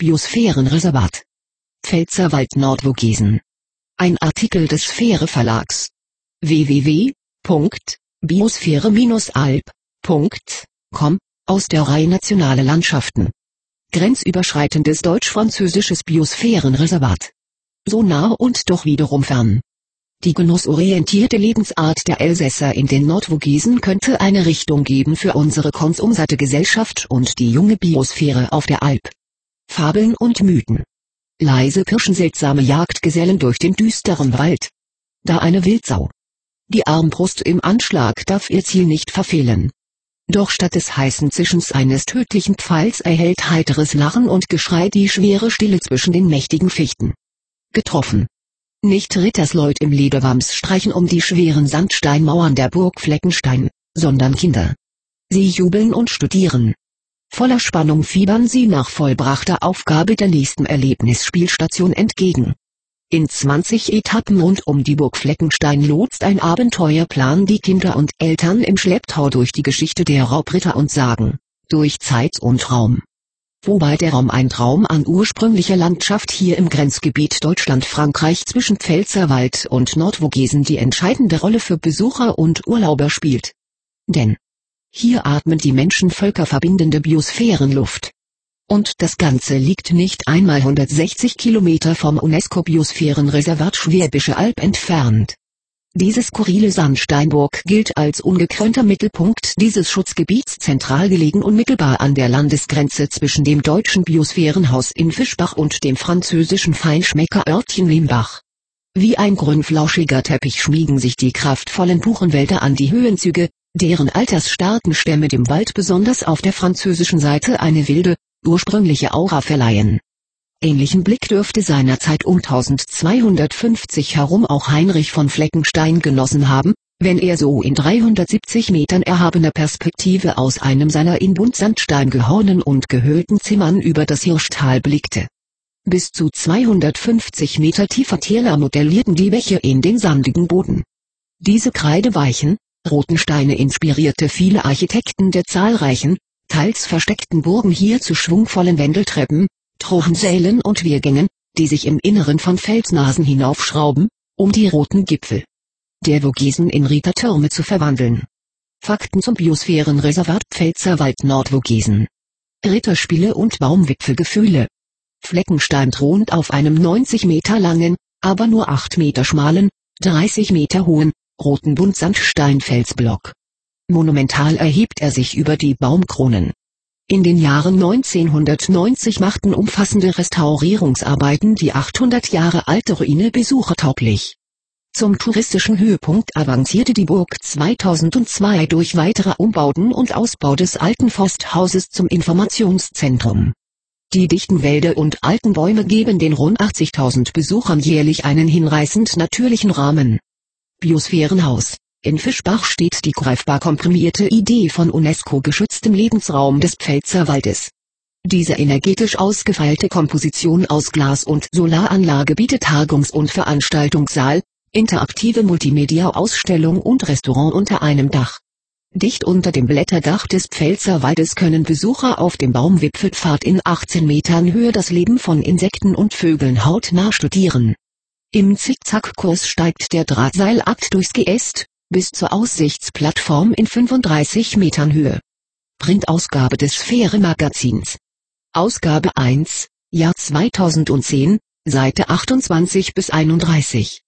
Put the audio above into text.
Biosphärenreservat. Pfälzerwald Nordvogesen. Ein Artikel des Sphäre Verlags. www.biosphäre-alb.com aus der Reihe Nationale Landschaften. Grenzüberschreitendes deutsch-französisches Biosphärenreservat. So nah und doch wiederum fern. Die genussorientierte Lebensart der Elsässer in den Nordvogesen könnte eine Richtung geben für unsere konsumsatte Gesellschaft und die junge Biosphäre auf der Alp. Fabeln und Mythen. Leise pirschen seltsame Jagdgesellen durch den düsteren Wald. Da eine Wildsau. Die Armbrust im Anschlag darf ihr Ziel nicht verfehlen. Doch statt des heißen Zischens eines tödlichen Pfeils erhält heiteres Lachen und Geschrei die schwere Stille zwischen den mächtigen Fichten. Getroffen. Nicht Rittersleut im Lederwams streichen um die schweren Sandsteinmauern der Burg Fleckenstein, sondern Kinder. Sie jubeln und studieren. Voller Spannung fiebern sie nach vollbrachter Aufgabe der nächsten Erlebnisspielstation entgegen. In 20 Etappen rund um die Burg Fleckenstein lotst ein Abenteuerplan die Kinder und Eltern im Schlepptau durch die Geschichte der Raubritter und Sagen, durch Zeit und Raum wobei der Raum ein Traum an ursprünglicher Landschaft hier im Grenzgebiet Deutschland-Frankreich zwischen Pfälzerwald und Nordvogesen die entscheidende Rolle für Besucher und Urlauber spielt. Denn hier atmen die Menschen völkerverbindende Biosphärenluft. Und das Ganze liegt nicht einmal 160 Kilometer vom UNESCO-Biosphärenreservat Schwäbische Alb entfernt. Diese skurrile Sandsteinburg gilt als ungekrönter Mittelpunkt dieses Schutzgebiets zentral gelegen unmittelbar an der Landesgrenze zwischen dem deutschen Biosphärenhaus in Fischbach und dem französischen Feinschmeckerörtchen Limbach. Wie ein grünflauschiger Teppich schmiegen sich die kraftvollen Buchenwälder an die Höhenzüge, deren altersstarken Stämme dem Wald besonders auf der französischen Seite eine wilde, ursprüngliche Aura verleihen. Ähnlichen Blick dürfte seinerzeit um 1250 herum auch Heinrich von Fleckenstein genossen haben, wenn er so in 370 Metern erhabener Perspektive aus einem seiner in Buntsandstein gehauenen und gehöhlten Zimmern über das Hirschtal blickte. Bis zu 250 Meter tiefer Täler modellierten die Bäche in den sandigen Boden. Diese kreideweichen, roten Steine inspirierte viele Architekten der zahlreichen, teils versteckten Burgen hier zu schwungvollen Wendeltreppen, Thronsälen und Wehrgängen, die sich im Inneren von Felsnasen hinaufschrauben, um die roten Gipfel der Vogesen in Rittertürme zu verwandeln. Fakten zum Biosphärenreservat Pfälzerwald Nordvogesen. Ritterspiele und Baumwipfelgefühle. Fleckenstein thront auf einem 90 Meter langen, aber nur 8 Meter schmalen, 30 Meter hohen, roten Buntsandsteinfelsblock. Monumental erhebt er sich über die Baumkronen. In den Jahren 1990 machten umfassende Restaurierungsarbeiten die 800 Jahre alte Ruine besuchertauglich. Zum touristischen Höhepunkt avancierte die Burg 2002 durch weitere Umbauten und Ausbau des alten Forsthauses zum Informationszentrum. Die dichten Wälder und alten Bäume geben den rund 80.000 Besuchern jährlich einen hinreißend natürlichen Rahmen. Biosphärenhaus in Fischbach steht die greifbar komprimierte Idee von UNESCO-geschütztem Lebensraum des Pfälzerwaldes. Diese energetisch ausgefeilte Komposition aus Glas- und Solaranlage bietet Tagungs- und Veranstaltungssaal, interaktive Multimedia-Ausstellung und Restaurant unter einem Dach. Dicht unter dem Blätterdach des Pfälzerwaldes können Besucher auf dem Baumwipfelpfad in 18 Metern Höhe das Leben von Insekten und Vögeln hautnah studieren. Im Zickzackkurs steigt der Drahtseilakt durchs Geäst, bis zur Aussichtsplattform in 35 Metern Höhe. Printausgabe des Sphäre Magazins. Ausgabe 1, Jahr 2010, Seite 28 bis 31.